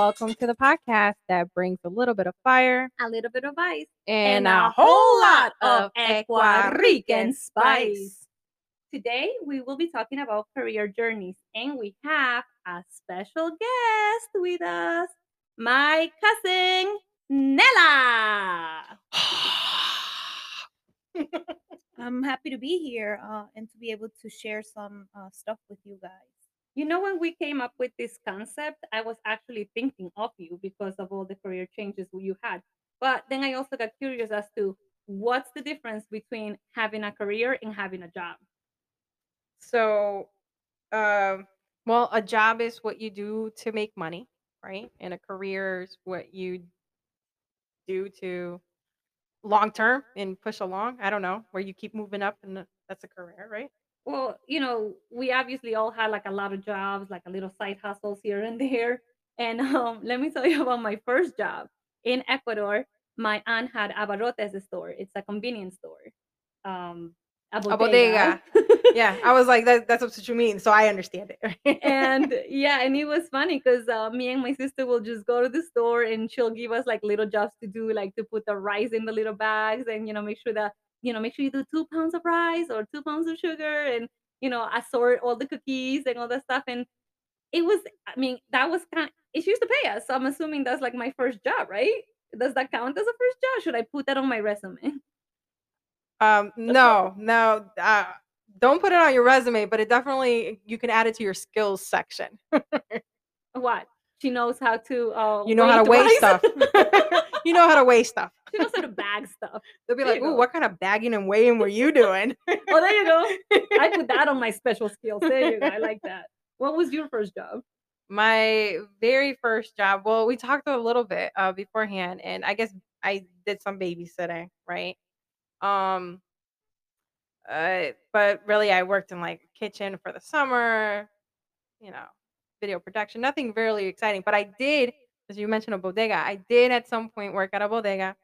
Welcome to the podcast that brings a little bit of fire a little bit of ice, and, a whole lot of Ecuadorican Rican spice. Today, we will be talking about career journeys, and we have a special guest with us, my cousin, Nella. I'm happy to be here uh, and to be able to share some uh, stuff with you guys. You know, when we came up with this concept, I was actually thinking of you because of all the career changes you had. But then I also got curious as to what's the difference between having a career and having a job. So, um, well, a job is what you do to make money, right? And a career is what you do to long term and push along. I don't know, where you keep moving up, and that's a career, right? Well, you know, we obviously all had like a lot of jobs, like a little side hustles here and there. And um, let me tell you about my first job in Ecuador. My aunt had Abarrotes store. It's a convenience store. Um, a A bodega. Yeah, I was like, that, that's what you mean. So I understand it. and yeah, and it was funny because uh, me and my sister will just go to the store and she'll give us like little jobs to do, like to put the rice in the little bags and you know make sure that you know make sure you do two pounds of rice or two pounds of sugar and you know I sort all the cookies and all that stuff. And it was, I mean, that was kind. It used to pay us, so I'm assuming that's like my first job, right? Does that count as a first job? Should I put that on my resume? um, no, no, uh, don't put it on your resume, but it definitely you can add it to your skills section. What? She knows how to. Uh, You know how to weigh weigh stuff. you know how to weigh stuff. she knows how to bag stuff. They'll be There like, "Ooh, go. what kind of bagging and weighing were you doing?" Oh, there you go. I put that on my special skills. There you go. I like that. What was your first job? My very first job. Well, we talked a little bit uh, beforehand, and I guess I did some babysitting, right? Um, uh, but really, I worked in like kitchen for the summer, you know, video production. Nothing really exciting, but I did, as you mentioned, a bodega. I did at some point work at a bodega,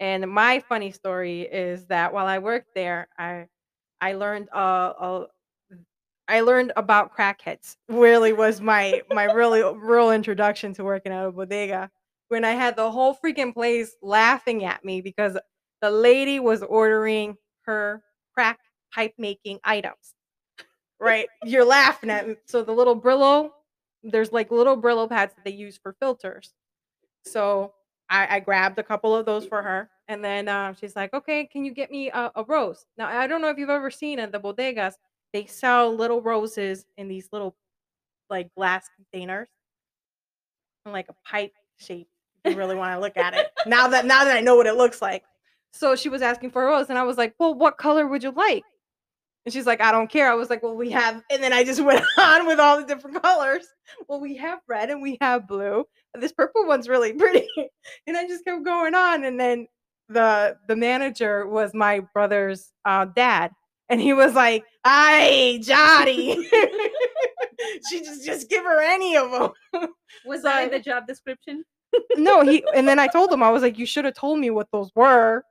and my funny story is that while I worked there, I I learned uh, uh I learned about crackheads. Really was my my really real introduction to working at a bodega. When I had the whole freaking place laughing at me because the lady was ordering her crack pipe making items. Right? You're laughing at me. So the little Brillo, there's like little Brillo pads that they use for filters. So I, I grabbed a couple of those for her. And then uh, she's like, okay, can you get me a, a rose? Now, I don't know if you've ever seen at the bodegas, they sell little roses in these little like glass containers in like a pipe shape you really want to look at it now that now that i know what it looks like so she was asking for a rose and i was like well what color would you like and she's like i don't care i was like well we have and then i just went on with all the different colors well we have red and we have blue this purple one's really pretty and i just kept going on and then the the manager was my brother's uh, dad and he was like, "Ay, Johnny." she just just give her any of them. Was that in the job description? no, he and then I told him I was like, "You should have told me what those were,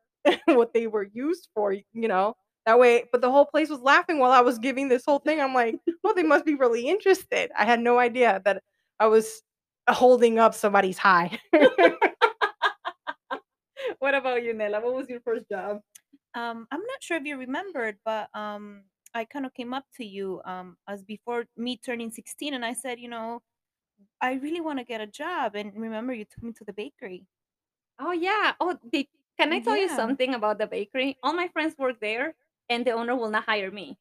what they were used for." You know, that way. But the whole place was laughing while I was giving this whole thing. I'm like, "Well, they must be really interested." I had no idea that I was holding up somebody's high. What about you, Nela? What was your first job? Um, I'm not sure if you remembered, but um, I kind of came up to you um, as before me turning 16, and I said, you know, I really want to get a job. And remember, you took me to the bakery. Oh yeah. Oh, the, can I tell you something about the bakery? All my friends work there, and the owner will not hire me.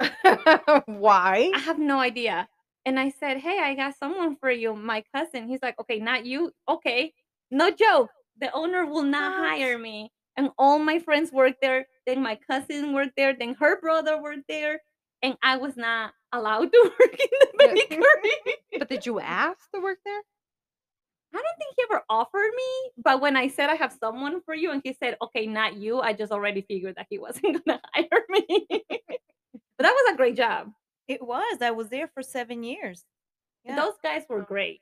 Why? I have no idea. And I said, "Hey, I got someone for you, my cousin." He's like, "Okay, not you. Okay, no joke. The owner will not What? hire me." And all my friends work there. Then my cousin worked there. Then her brother worked there, and I was not allowed to work in the bakery. But did you ask to work there? I don't think he ever offered me, but when I said I have someone for you, and he said, "Okay, not you," I just already figured that he wasn't gonna hire me. but that was a great job. It was. I was there for seven years. Yeah. Those guys were great.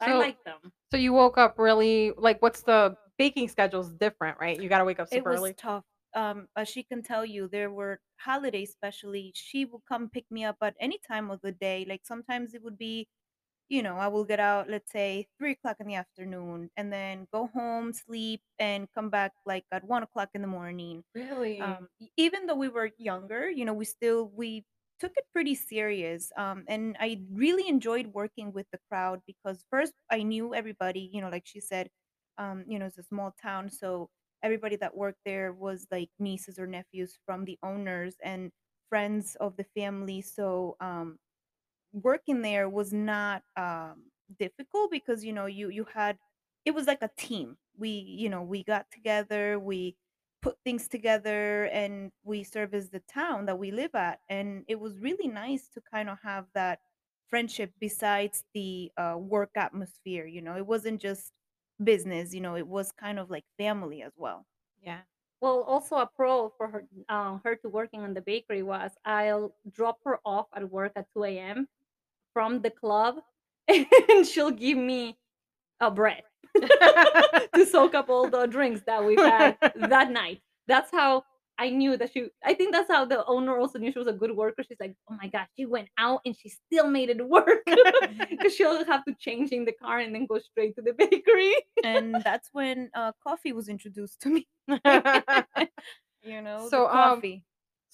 I So- like them. So you woke up really like what's the baking schedule's different, right? You got to wake up it super was early. tough. Um, as she can tell you, there were holidays, especially. She would come pick me up at any time of the day. Like sometimes it would be you know, I will get out, let's say, three o'clock in the afternoon, and then go home, sleep, and come back like at one o'clock in the morning. Really? Um, even though we were younger, you know, we still we took it pretty serious. Um, and I really enjoyed working with the crowd because first I knew everybody. You know, like she said, um, you know, it's a small town, so everybody that worked there was like nieces or nephews from the owners and friends of the family. So um, working there was not um difficult because you know you you had it was like a team we you know we got together we put things together and we serviced the town that we live at and it was really nice to kind of have that friendship besides the uh, work atmosphere you know it wasn't just business you know it was kind of like family as well Yeah. Well, also a pro for her uh, her to working on the bakery was I'll drop her off at work at 2 a.m. from the club and she'll give me a bread to soak up all the drinks that we've had that night. That's how I knew that she I think that's how the owner also knew she was a good worker. She's like, oh my gosh, she went out and she still made it work. Because she'll have to change in the car and then go straight to the bakery. and that's when uh, coffee was introduced to me you know the So, um, coffee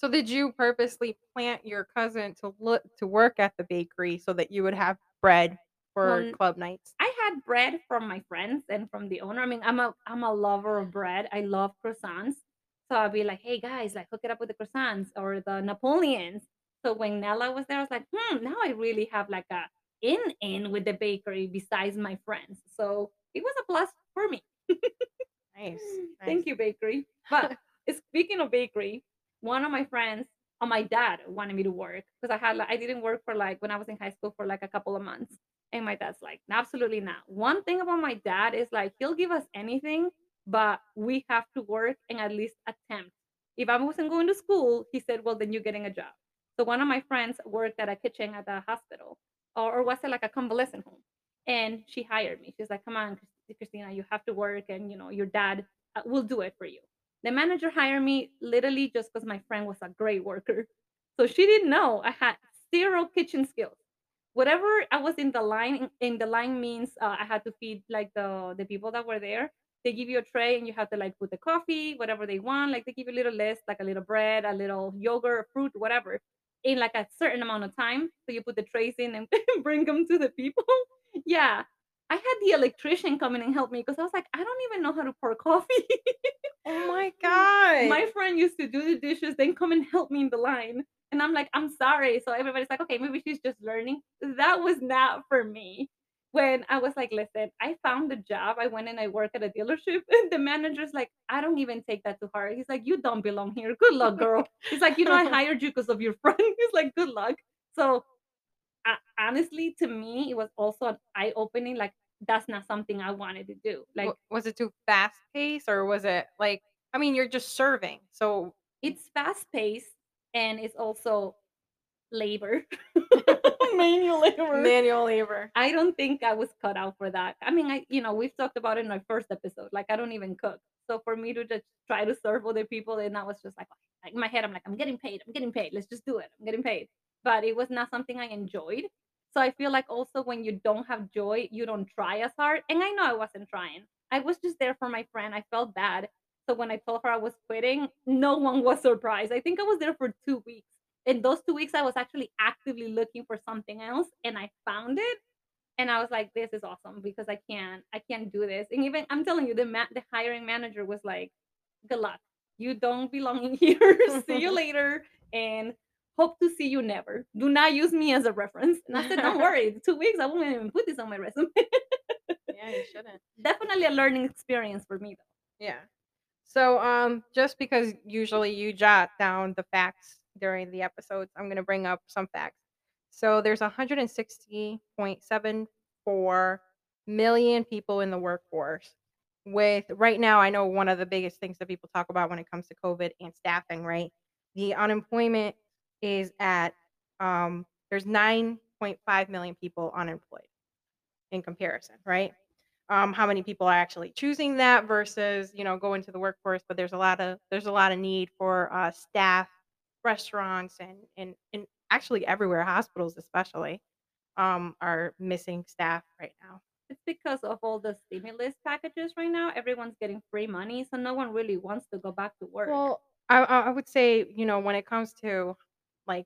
so did you purposely plant your cousin to look to work at the bakery so that you would have bread for Well, club nights? I had bread from my friends and from the owner. I mean, I'm a I'm a lover of bread. I love croissants. So I'll be like, hey guys, like hook it up with the croissants or the Napoleons. So when Nella was there, I was like, hmm, now I really have like a in in with the bakery besides my friends. So it was a plus for me. Nice. Nice. Thank you, bakery. But speaking of bakery, one of my friends, or my dad, wanted me to work because I had like I didn't work for like when I was in high school for like a couple of months, and my dad's like, absolutely not. One thing about my dad is like he'll give us anything, but we have to work and at least attempt. If I wasn't going to school, he said, well, then you're getting a job. So one of my friends worked at a kitchen at the hospital, or, or was it like a convalescent home? And she hired me. She's like, come on, Christina, you have to work, and you know your dad uh, will do it for you. The manager hired me literally just because my friend was a great worker. So she didn't know I had zero kitchen skills. Whatever I was in the line, in the line means uh, I had to feed like the the people that were there. They give you a tray and you have to like put the coffee, whatever they want. Like they give you a little list, like a little bread, a little yogurt, fruit, whatever, in like a certain amount of time. So you put the trays in and bring them to the people. yeah. I had the electrician come in and help me because I was like, I don't even know how to pour coffee. Oh my god. My friend used to do the dishes, then come and help me in the line. And I'm like, I'm sorry. So everybody's like, okay, maybe she's just learning. That was not for me. When I was like, listen, I found a job. I went and I work at a dealership. And the manager's like, I don't even take that to heart. He's like, you don't belong here. Good luck, girl. He's like, you know, I hired you because of your friend. He's like, good luck. So uh, honestly, to me, it was also an eye opening. Like, that's not something I wanted to do. Like, W- was it too fast paced or was it like I mean you're just serving. So it's fast paced and it's also labor manual labor manual labor. i don't think i was cut out for that i mean i you know we've talked about it in our first episode like i don't even cook so for me to just try to serve other people and i was just like, like in my head i'm like i'm getting paid i'm getting paid let's just do it i'm getting paid but it was not something i enjoyed so i feel like also when you don't have joy you don't try as hard and i know i wasn't trying i was just there for my friend i felt bad so when I told her I was quitting, no one was surprised. I think I was there for two weeks. In those two weeks, I was actually actively looking for something else, and I found it. And I was like, "This is awesome because I can't, I can't do this." And even I'm telling you, the ma- the hiring manager was like, "Good luck. You don't belong in here. see you later, and hope to see you never. Do not use me as a reference." And I said, "Don't worry. Two weeks, I won't even put this on my resume." Yeah, you shouldn't. Definitely a learning experience for me, though. Yeah. So um just because usually you jot down the facts during the episodes, I'm going to bring up some facts. So there's 160.74 million people in the workforce. With right now, I know one of the biggest things that people talk about when it comes to COVID and staffing, right? The unemployment is at um there's 9.5 million people unemployed in comparison, right? Um, how many people are actually choosing that versus, you know, going to the workforce, but there's a lot of there's a lot of need for uh, staff, restaurants, and and and actually everywhere, hospitals especially. um, are missing staff right now. It's because of all the stimulus packages right now. Everyone's getting free money, so no one really wants to go back to work. Well, I I I would say, you know, when it comes to, like,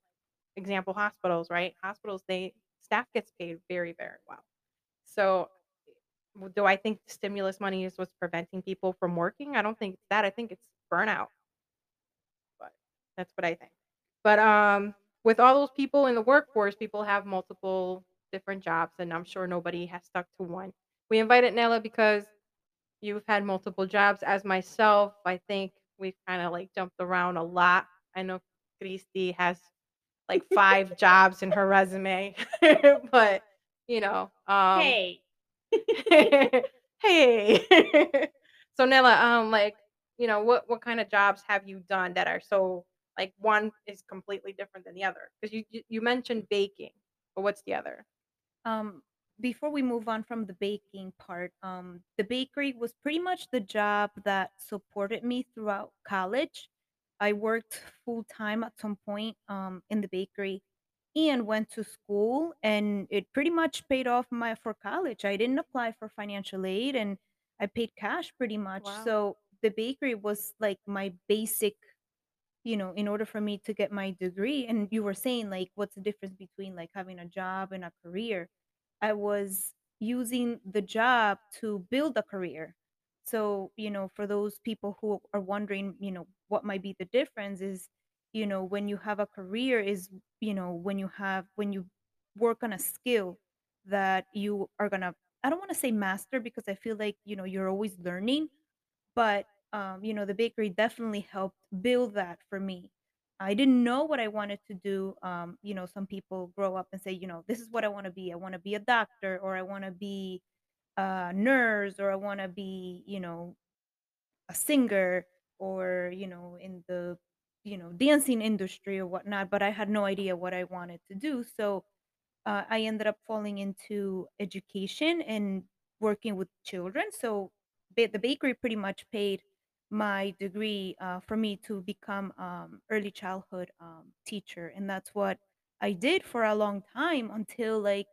example hospitals, right? Hospitals, they staff gets paid very, very well. So, do I think stimulus money is what's preventing people from working? I don't think that, I think it's burnout, but that's what I think. But, um, with all those people in the workforce, people have multiple different jobs, and I'm sure nobody has stuck to one. We invited Nella because you've had multiple jobs. As myself, I think we've kinda, like, jumped around a lot. I know Christy has, like, 5 jobs in her resume, but, you know, um Hey. Hey. So, Nella, um, like, you know, what what kinda jobs have you done that are so like, one is completely different than the other? 'Cause you you you mentioned baking, but what's the other? Um, before we move on from the baking part, um, the bakery was pretty much the job that supported me throughout college. I worked full time at some point um, in the bakery and went to school, and it pretty much paid off my for college. I didn't apply for financial aid, and I paid cash pretty much. Wow. So the bakery was like my basic you know, in order for me to get my degree and you were saying like what's the difference between like having a job and a career? I was using the job to build a career. So, you know, for those people who are wondering, you know, what might be the difference is, you know, when you have a career is, you know, when you have when you work on a skill that you are going to I don't want to say master because I feel like, you know, you're always learning, but, um, you know, the bakery definitely helped build that for me. I didn't know what I wanted to do. Um, you know, some people grow up and say, you know, this is what I want to be. I want to be a doctor or I want to be a nurse or I want to be, you know, a singer or, you know, in the, you know, dancing industry or whatnot. But I had no idea what I wanted to do. So uh, I ended up falling into education and working with children. So ba- the bakery pretty much paid my degree uh, for me to become um, early childhood um, teacher, and that's what I did for a long time until like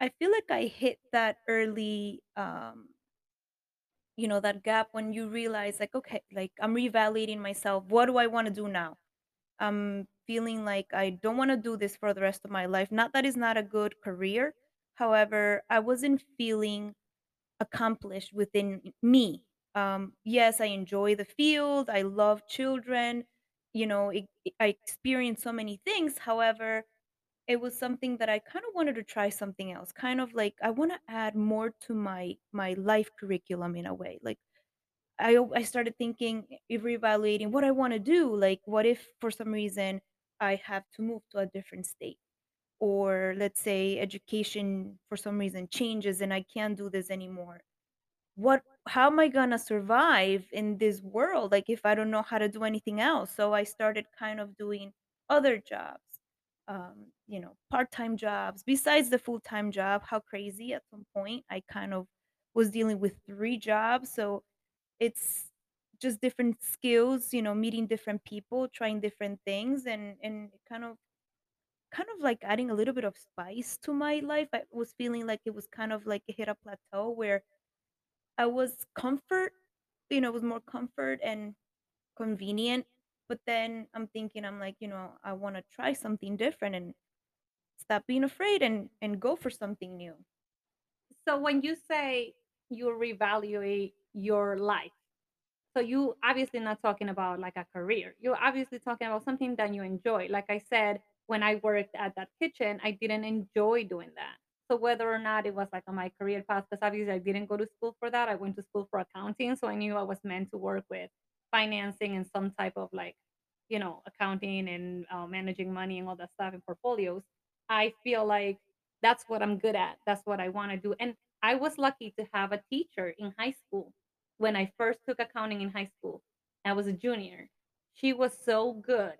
I feel like I hit that early, um, you know, that gap when you realize like, okay, like I'm reevaluating myself. What do I want to do now? I'm feeling like I don't want to do this for the rest of my life. Not that it's not a good career. However, I wasn't feeling accomplished within me. Um, yes, I enjoy the field. I love children. You know, it, it- I experienced so many things. However, it was something that I kind of wanted to try something else. Kind of like I want to add more to my my life curriculum in a way. Like I I started thinking, e- reevaluating what I want to do. Like, what if for some reason I have to move to a different state? Or let's say education for some reason changes and I can't do this anymore. What how am I gonna survive in this world? Like if I don't know how to do anything else. So I started kind of doing other jobs. Um, you know, part-time jobs besides the full-time job. How crazy at some point I kind of was dealing with three jobs. So it's just different skills, you know, meeting different people, trying different things and and kind of kind of like adding a little bit of spice to my life. I was feeling like it was kind of like it hit a plateau where I was comfort, you know, it was more comfort and convenient. But then I'm thinking, I'm like, you know, I want to try something different and stop being afraid and and go for something new. So when you say you reevaluate your life, so you obviously not talking about like a career. You're obviously talking about something that you enjoy. Like I said, when I worked at that kitchen, I didn't enjoy doing that. So whether or not it was like on my career path, because obviously I didn't go to school for that. I went to school for accounting. So I knew I was meant to work with financing and some type of like, you know, accounting and uh, managing money and all that stuff in portfolios. I feel like that's what I'm good at. That's what I want to do. And I was lucky to have a teacher in high school when I first took accounting in high school. I was a junior. She was so good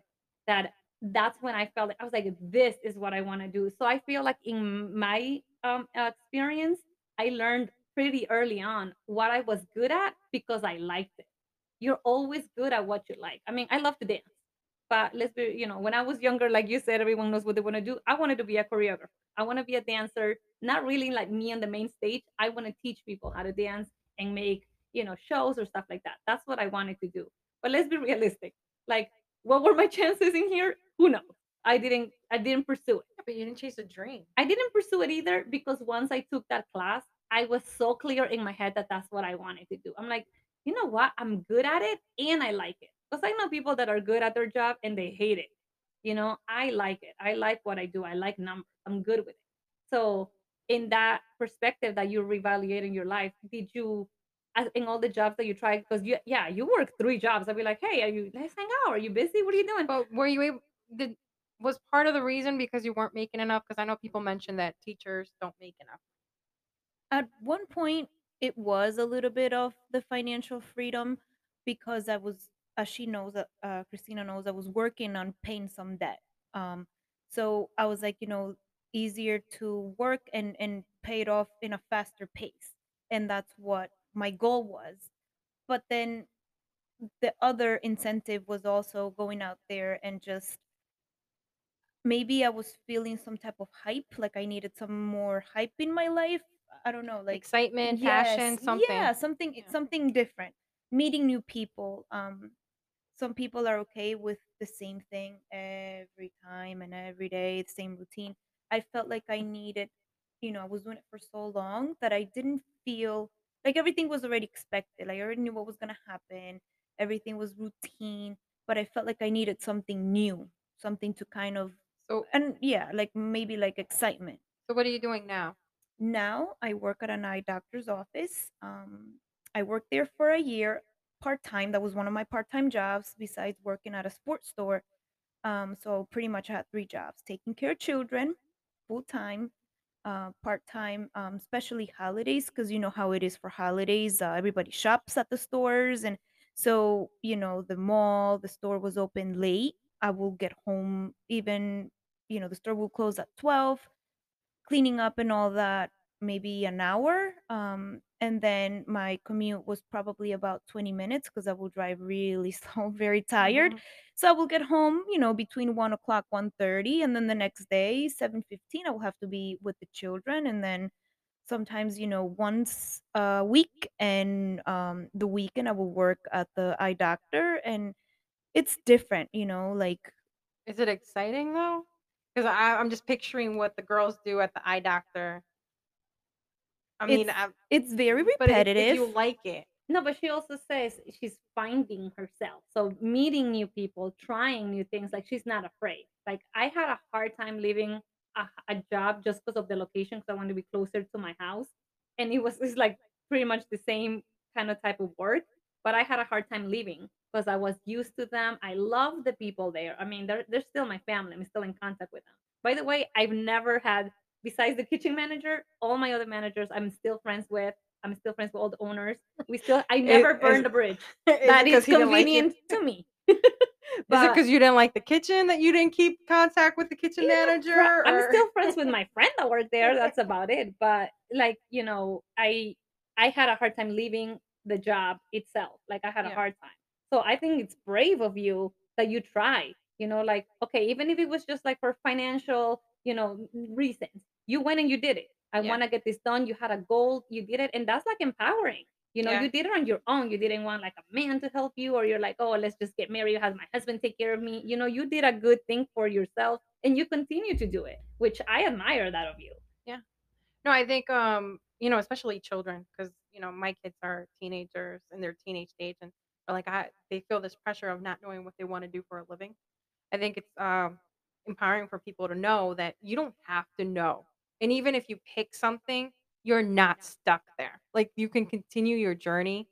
that that's when I felt I was like, this is what I want to do. So I feel like in my um, experience, I learned pretty early on what I was good at because I liked it. You're always good at what you like. I mean, I love to dance. But let's be, you know, when I was younger, like you said, everyone knows what they want to do. I wanted to be a choreographer. I want to be a dancer, not really like me on the main stage. I want to teach people how to dance and make, you know, shows or stuff like that. That's what I wanted to do. But let's be realistic. Like, what were my chances in here? Who knows? I didn't I didn't pursue it. Yeah, but you didn't chase a dream. I didn't pursue it either because once I took that class, I was so clear in my head that that's what I wanted to do. I'm like, you know what? I'm good at it and I like it. Because I know people that are good at their job and they hate it. You know, I like it. I like what I do. I like numbers. I'm good with it. So, in that perspective that you're reevaluating your life, did you, in all the jobs that you tried, because you, yeah, you work three jobs. I'd be like, hey, are you, let's hang out. Are you busy? What are you doing? But were you able did was part of the reason because you weren't making enough? Because I know people mention that teachers don't make enough. At one point, it was a little bit of the financial freedom because I was, as she knows, uh, uh, Christina knows, I was working on paying some debt. Um, so I was like, you know, easier to work and and pay it off in a faster pace, and that's what my goal was. But then the other incentive was also going out there and just maybe I was feeling some type of hype, like I needed some more hype in my life. I don't know, like Excitement, Yes, passion, something. yeah, something. something Yeah. something different. Meeting new people. Um, some people are okay with the same thing every time and every day, the same routine. I felt like I needed, you know, I was doing it for so long that I didn't feel like everything was already expected. Like I already knew what was gonna happen. Everything was routine, but I felt like I needed something new, something to kind of So and yeah, like maybe like excitement. so what are you doing now? Now I work at an eye doctor's office. Um, I worked there for a year part time. That was one of my part time jobs besides working at a sports store. Um, so pretty much I had three jobs: taking care of children, full time, uh, part time, um, especially holidays, because you know how it is for holidays. Uh, everybody shops at the stores, and so you know the mall, the store was open late. I will get home even, you know, the store will close at twelve cleaning up and all that maybe an hour um and then my commute was probably about 20 minutes because i will drive really slow very tired Mhm. so i will get home you know between 1 o'clock one thirty, and then the next day 7.15 i will have to be with the children and then sometimes you know once a week and um the weekend i will work at the eye doctor and it's different you know like Is it exciting though? Because I'm just picturing what the girls do at the eye doctor. I mean, it's I, it's very but if, if you like it, No, but she also says she's finding herself. So meeting new people, trying new things, like she's not afraid. Like I had a hard time leaving a, a job just because of the location because I wanted to be closer to my house. And it was it's like pretty much the same kind of type of work, but I had a hard time leaving because I was used to them. I love the people there. I mean, they're they're still my family. I'm still in contact with them. By the way, I've never had besides the kitchen manager, all my other managers I'm still friends with. I'm still friends with all the owners we still I never is, burned a bridge. That is because like convenient to me. Is it because you didn't like the kitchen that you didn't keep contact with the kitchen know, manager? fri- I'm still friends with my friend that worked there. That's about it. But like, you know, I I had a hard time leaving the job itself. Like I had a yeah, hard time. So I think it's brave of you that you try. You know, like okay, even if it was just like for financial, you know, reasons, you went and you did it. I yeah, want to get this done. You had a goal, you did it, and that's like empowering. You know, yeah. you did it on your own. You didn't want like a man to help you, or you're like, oh, let's just get married. Have my husband take care of me. You know, you did a good thing for yourself, and you continue to do it, which I admire that of you. yeah. No, I think um, you know, especially children, because you know, my kids are teenagers and they're teenage stage, and are like I, they feel this pressure of not knowing what they want to do for a living. I think it's um empowering for people to know that you don't have to know, and even if you pick something, you're not stuck there. Like you can continue your journey,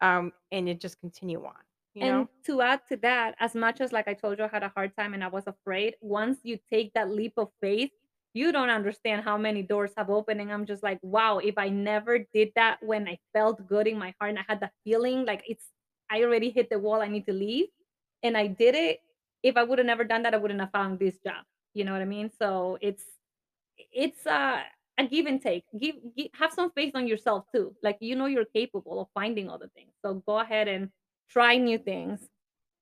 um, and it just continue on. You And know? to add to that, as much as like I told you, I had a hard time and I was afraid, once you take that leap of faith, you don't understand how many doors have opened. And I'm just like, wow, if I never did that when I felt good in my heart and I had that feeling like it's, I already hit the wall, I need to leave. And I did it. If I would have never done that, I wouldn't have found this job. You know what I mean? So it's, it's uh, a give and take. Give, give, have some faith on yourself too. Like you know you're capable of finding other things. So go ahead and try new things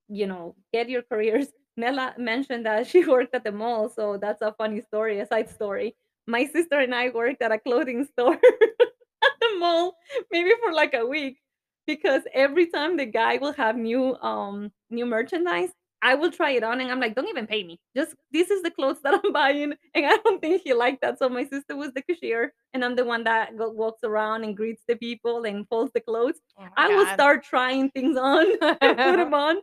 you know, get your careers Nella mentioned that she worked at the mall, so that's a funny story, a side story. My sister and I worked at a clothing store at the mall, maybe for like a week, because every time the guy will have new um new merchandise, I will try it on and I'm like, don't even pay me. Just this is the clothes that I'm buying. And I don't think he liked that. So my sister was the cashier and I'm the one that go, walks around and greets the people and folds the clothes. Oh I will start trying things on and put them on.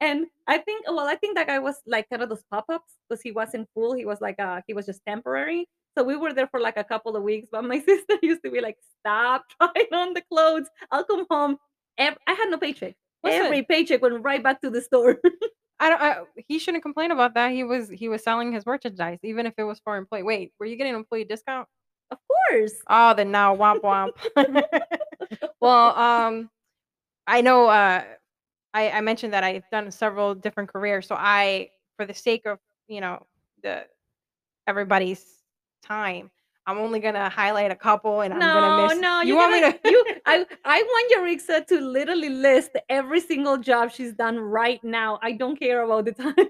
And I think, well, I think that guy was like kind of those pop-ups because he wasn't full. He was like, uh, he was just temporary. So we were there for like a couple of weeks. But my sister used to be like, stop trying on the clothes. I'll come home. Ev- I had no paycheck. Every Listen, paycheck went right back to the store. I don't. I, he shouldn't complain about that. He was he was selling his merchandise, even if it was for employee. Wait, were you getting an employee discount? of course. Oh, then now womp womp. well, um, I know. Uh, I I mentioned that I've done several different careers, so I, for the sake of you know the everybody's time, I'm only gonna highlight a couple, and I'm gonna miss. no, You you want me gotta to? you I I want Yarixa to literally list every single job she's done right now. I don't care about the time.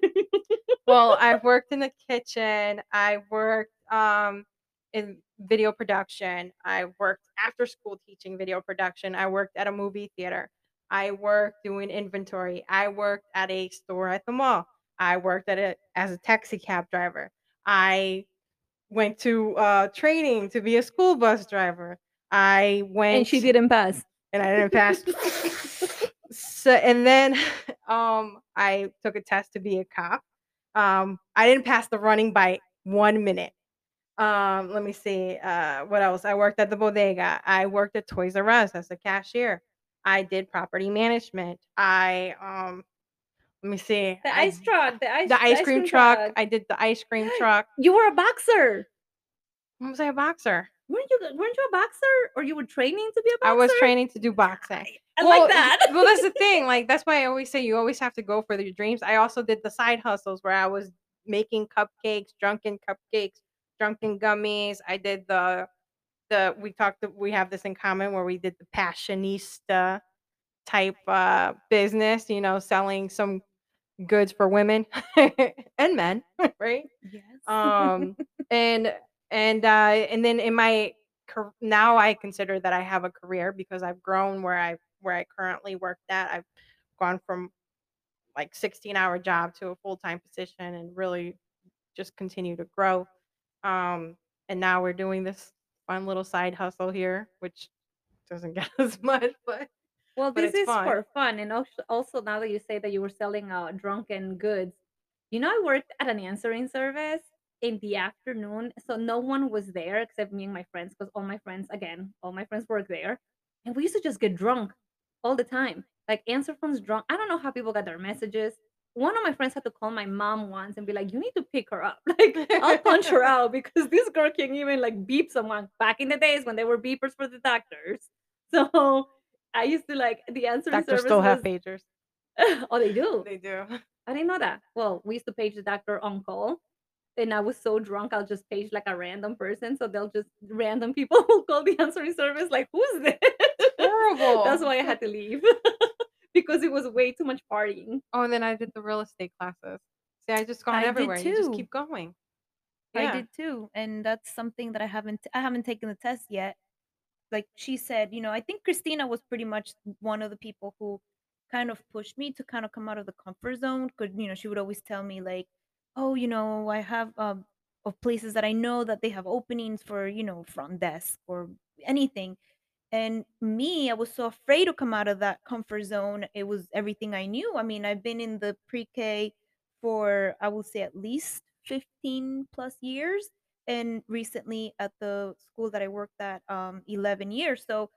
Well, I've worked in the kitchen. I worked um in video production. I worked after school teaching video production. I worked at a movie theater. I worked doing inventory. I worked at a store at the mall. I worked at it as a taxi cab driver. I went to uh training to be a school bus driver. I went and she didn't pass. and I didn't pass. so and then um I took a test to be a cop. Um I didn't pass the running by 1 minute. Um let me see. Uh what else? I worked at the bodega. I worked at Toys R Us as a cashier. I did property management. I um let me see. The I ice truck, the ice the ice cream truck. truck. I did the ice cream truck. You were a boxer. When was I a boxer? Weren't you weren't you a boxer? Or you were training to be a boxer? I was training to do boxing. I, I Well, like that. well, that's the thing. Like that's why I always say you always have to go for your dreams. I also did the side hustles where I was making cupcakes, drunken cupcakes, drunken gummies. I did the the we talked we have this in common where we did the passionista type uh business, you know, selling some goods for women and men, right? Yes. um and and uh and then in my now i consider that i have a career because i've grown where i where i currently worked at i've gone from like 16 hour job to a full-time position and really just continue to grow um and now we're doing this fun little side hustle here which doesn't get as much but Well, but this it's is fun for fun. And also, also now that you say that you were selling uh, drunken goods, you know, I worked at an answering service in the afternoon. So no one was there except me and my friends, because all my friends, again, all my friends work there. And we used to just get drunk all the time. Like answer phones drunk. I don't know how people got their messages. One of my friends had to call my mom once and be like, you need to pick her up. Like, I'll punch her out because this girl can't even like beep someone back in the days when they were beepers for the doctors. So I used to like the answering doctors service still have was pagers oh they do. they do I didn't know that. Well, we used to page the doctor on call. And I was so drunk, I'll just page like a random person. So they'll just random people will call the answering service, like, who's this? horrible That's why I had to leave. because it was way too much partying. oh and then i did the real estate classes see i just gone I did everywhere you just keep going I did too, and that's something that I haven't I haven't taken the test yet. Like she said, you know, I think Christina was pretty much one of the people who kind of pushed me to kind of come out of the comfort zone because you know she would always tell me like, oh, you know, I have um of places that I know that they have openings for you know front desk or anything. And me, I was so afraid to come out of that comfort zone. It was everything I knew. I mean, I've been in the pre-K for I will say at least 15 plus years and recently at the school that I worked at um 11 years. So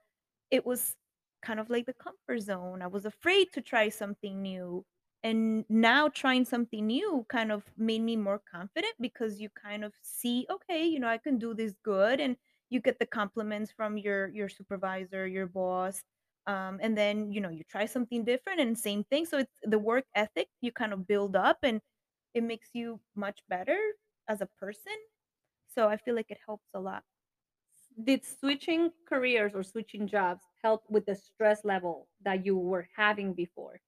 it was kind of like the comfort zone. I was afraid to try something new. And now trying something new kind of made me more confident because you kind of see, okay, you know, I can do this good and you get the compliments from your your supervisor, your boss. Um, and then, you know, you try something different and same thing. So it's the work ethic you kind of build up and it makes you much better as a person. So I feel like it helps a lot. Did switching careers or switching jobs help with the stress level that you were having before?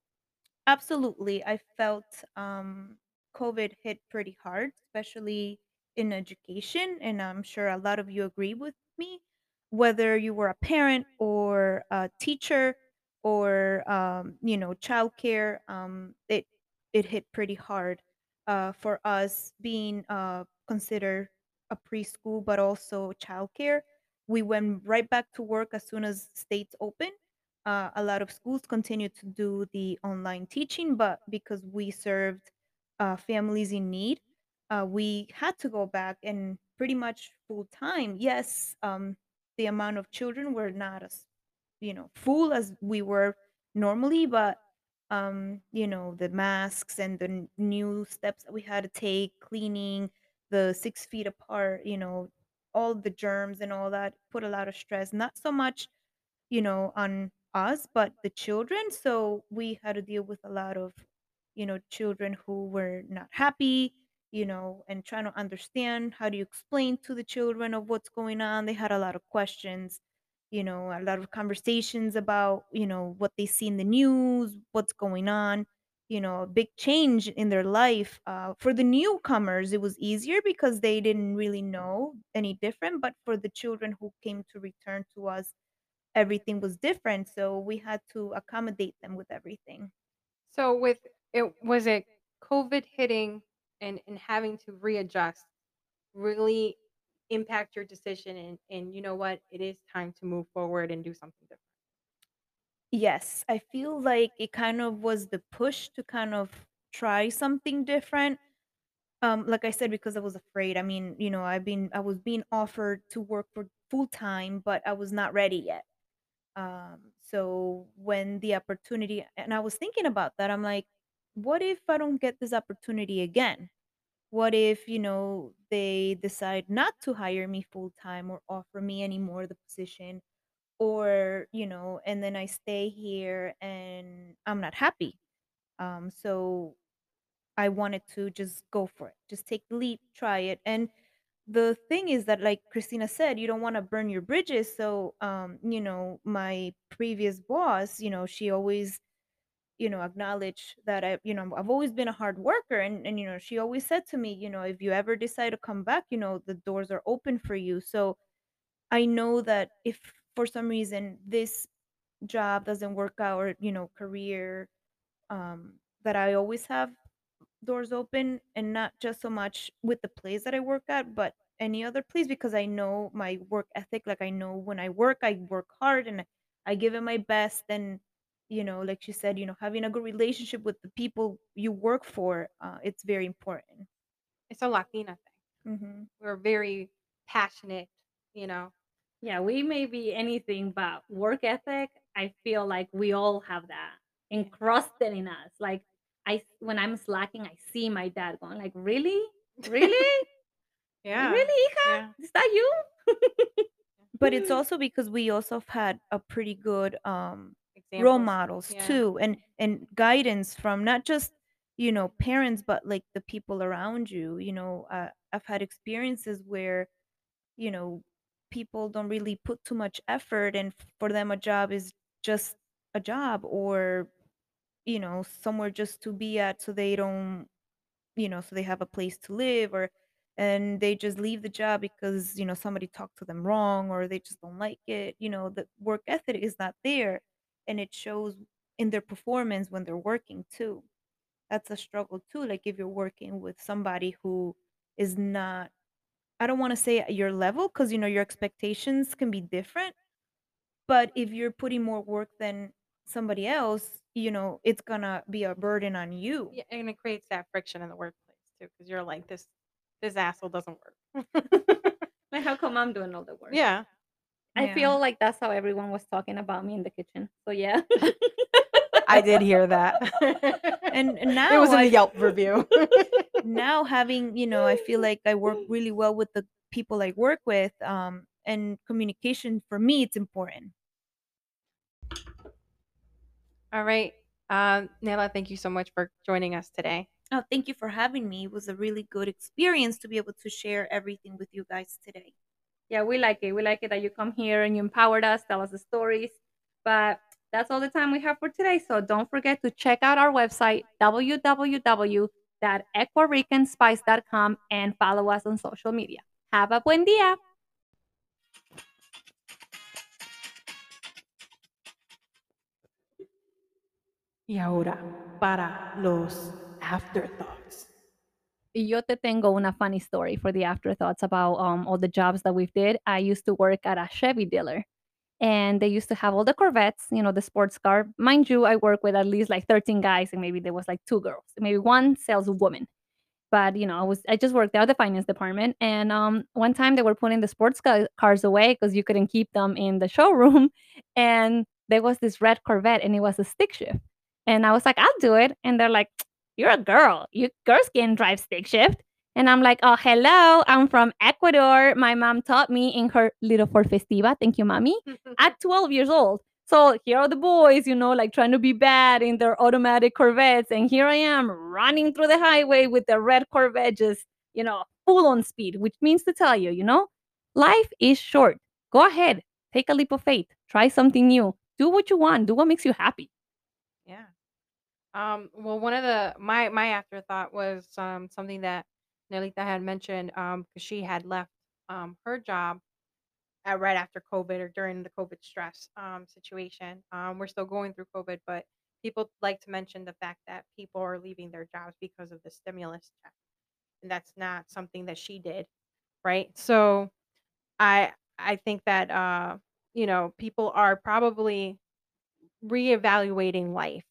Absolutely. I felt um COVID hit pretty hard, especially in education, and I'm sure a lot of you agree with me. Whether you were a parent or a teacher or um, you know childcare, um, it it hit pretty hard uh, for us being uh, considered a preschool, but also childcare. We went right back to work as soon as states opened. Uh, a lot of schools continued to do the online teaching, but because we served uh, families in need, uh, we had to go back and pretty much full time. Yes, um, the amount of children were not as you know full as we were normally, but um, you know the masks and the new steps that we had to take, cleaning the six feet apart, you know, all the germs and all that put a lot of stress. Not so much you know, on us, but the children. So we had to deal with a lot of, you know, children who were not happy, you know, and trying to understand how do you explain to the children of what's going on. They had a lot of questions, you know, a lot of conversations about, you know, what they see in the news, what's going on. You know, a big change in their life. Uh, for the newcomers, it was easier because they didn't really know any different. But for the children who came to return to us, everything was different, so we had to accommodate them with everything. So with it was it COVID hitting and and having to readjust really impact your decision and and you know what? It is time to move forward and do something different. Yes, I feel like it kind of was the push to kind of try something different. Um, like I said, because I was afraid. I mean, you know, I've been I was being offered to work for full time, but I was not ready yet. Um, so when the opportunity and I was thinking about that, I'm like, what if I don't get this opportunity again? What if, you know, they decide not to hire me full time or offer me anymore the position or, you know, and then I stay here and I'm not happy. Um, so I wanted to just go for it. Just take the leap, try it. And the thing is that like Christina said, you don't want to burn your bridges. So um, you know, my previous boss, you know, she always you know acknowledged that i you know i've always been a hard worker and and you know she always said to me you know if you ever decide to come back you know the doors are open for you so i know that if for some reason this job doesn't work out or you know career um that i always have doors open and not just so much with the place that i work at but any other place because i know my work ethic like i know when i work i work hard and i give it my best and you know like she said you know having a good relationship with the people you work for uh, it's very important It's a Latina thing. hmm We're very passionate, you know. Yeah, we may be anything, but work ethic, I feel like we all have that encrusted in us. Like I when I'm slacking, I see my dad going like, "Really? Really? Yeah. Really, hija? Yeah. Is that you?" but it's also because we also have had a pretty good um role models Yeah. too and and guidance from not just you know parents but like the people around you you know uh, i've had experiences where you know people don't really put too much effort and for them a job is just a job or you know somewhere just to be at so they don't you know, so they have a place to live or and they just leave the job because, you know, somebody talked to them wrong or they just don't like it. You know, the work ethic is not there and it shows in their performance when they're working too. That's a struggle too. Like if you're working with somebody who is not I don't want to say at your level because you know your expectations can be different, but if you're putting more work than somebody else, you know, it's gonna be a burden on you. Yeah, and it creates that friction in the workplace too, because you're like, this this asshole doesn't work. Like, how come I'm doing all the work? yeah. I Yeah. feel like that's how everyone was talking about me in the kitchen. So yeah. I did hear that. And and it was in I the Yelp review. now having you know i feel like i work really well with the people i work with um and communication for me it's important All right. Um, Nela, thank you so much for joining us today. oh thank you for having me it was a really good experience to be able to share everything with you guys today yeah, we like it. We like it that you come here and you empowered us, tell us the stories. But that's all the time we have for today. So don't forget to check out our website, www.ecuaricanspice.com and follow us on social media. Have a buen día. Y ahora, para los afterthoughts. Yo te tengo una funny story for the afterthoughts about um, all the jobs that we've did. I used to work at a Chevy dealer and they used to have all the Corvettes, you know, the sports car. Mind you, I work with at least like 13 guys and maybe there was like two girls, maybe one saleswoman. But you know, I was I just worked out the finance department, and um, one time they were putting the sports ca- cars away because you couldn't keep them in the showroom, and there was this red Corvette, and it was a stick shift, and I was like, I'll do it, and they're like, You're a girl, you girls can drive stick shift, and I'm like, Oh, hello, I'm from Ecuador. My mom taught me in her little Ford Festiva. Thank you, mommy. At 12 years old. So here are the boys, you know, like trying to be bad in their automatic Corvettes. And here I am running through the highway with the red Corvette, just, you know, full on speed, which means to tell you, you know, life is short. Go ahead, take a leap of faith, try something new, do what you want, do what makes you happy. Yeah. Um, well, one of the my my afterthought was um something that Nelita had mentioned um because she had left um her job at right after COVID or during the COVID stress um situation. Um, we're still going through COVID, but people like to mention the fact that people are leaving their jobs because of the stimulus check, and that's not something that she did, right? So I I think that uh you know people are probably reevaluating life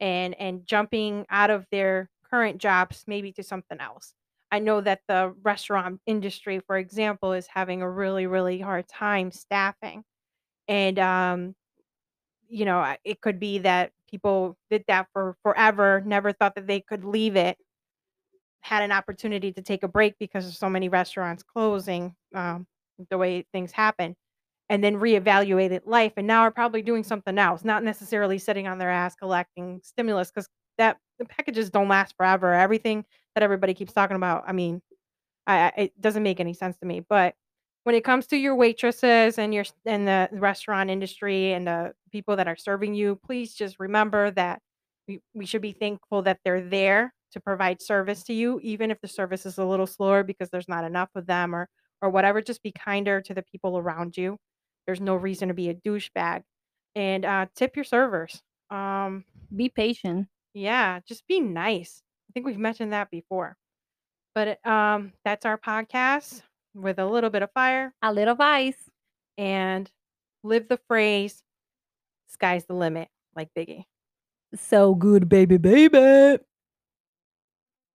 and and jumping out of their current jobs maybe to something else. I know that the restaurant industry, for example, is having a really really hard time staffing, and um, you know it could be that people did that for forever, never thought that they could leave it, had an opportunity to take a break because of so many restaurants closing, um, the way things happen and then reevaluated life and now are probably doing something else, not necessarily sitting on their ass collecting stimulus because that the packages don't last forever. Everything that everybody keeps talking about, I mean, I, it doesn't make any sense to me. But when it comes to your waitresses and your and the restaurant industry and the people that are serving you, please just remember that we, we should be thankful that they're there to provide service to you, even if the service is a little slower because there's not enough of them or or whatever. Just be kinder to the people around you. There's no reason to be a douchebag. And uh, tip your servers. Um, Be patient. yeah, just be nice. I think we've mentioned that before. But um, that's our podcast with a little bit of fire A little vice. and live the phrase sky's the limit, like Biggie. So good, baby, baby.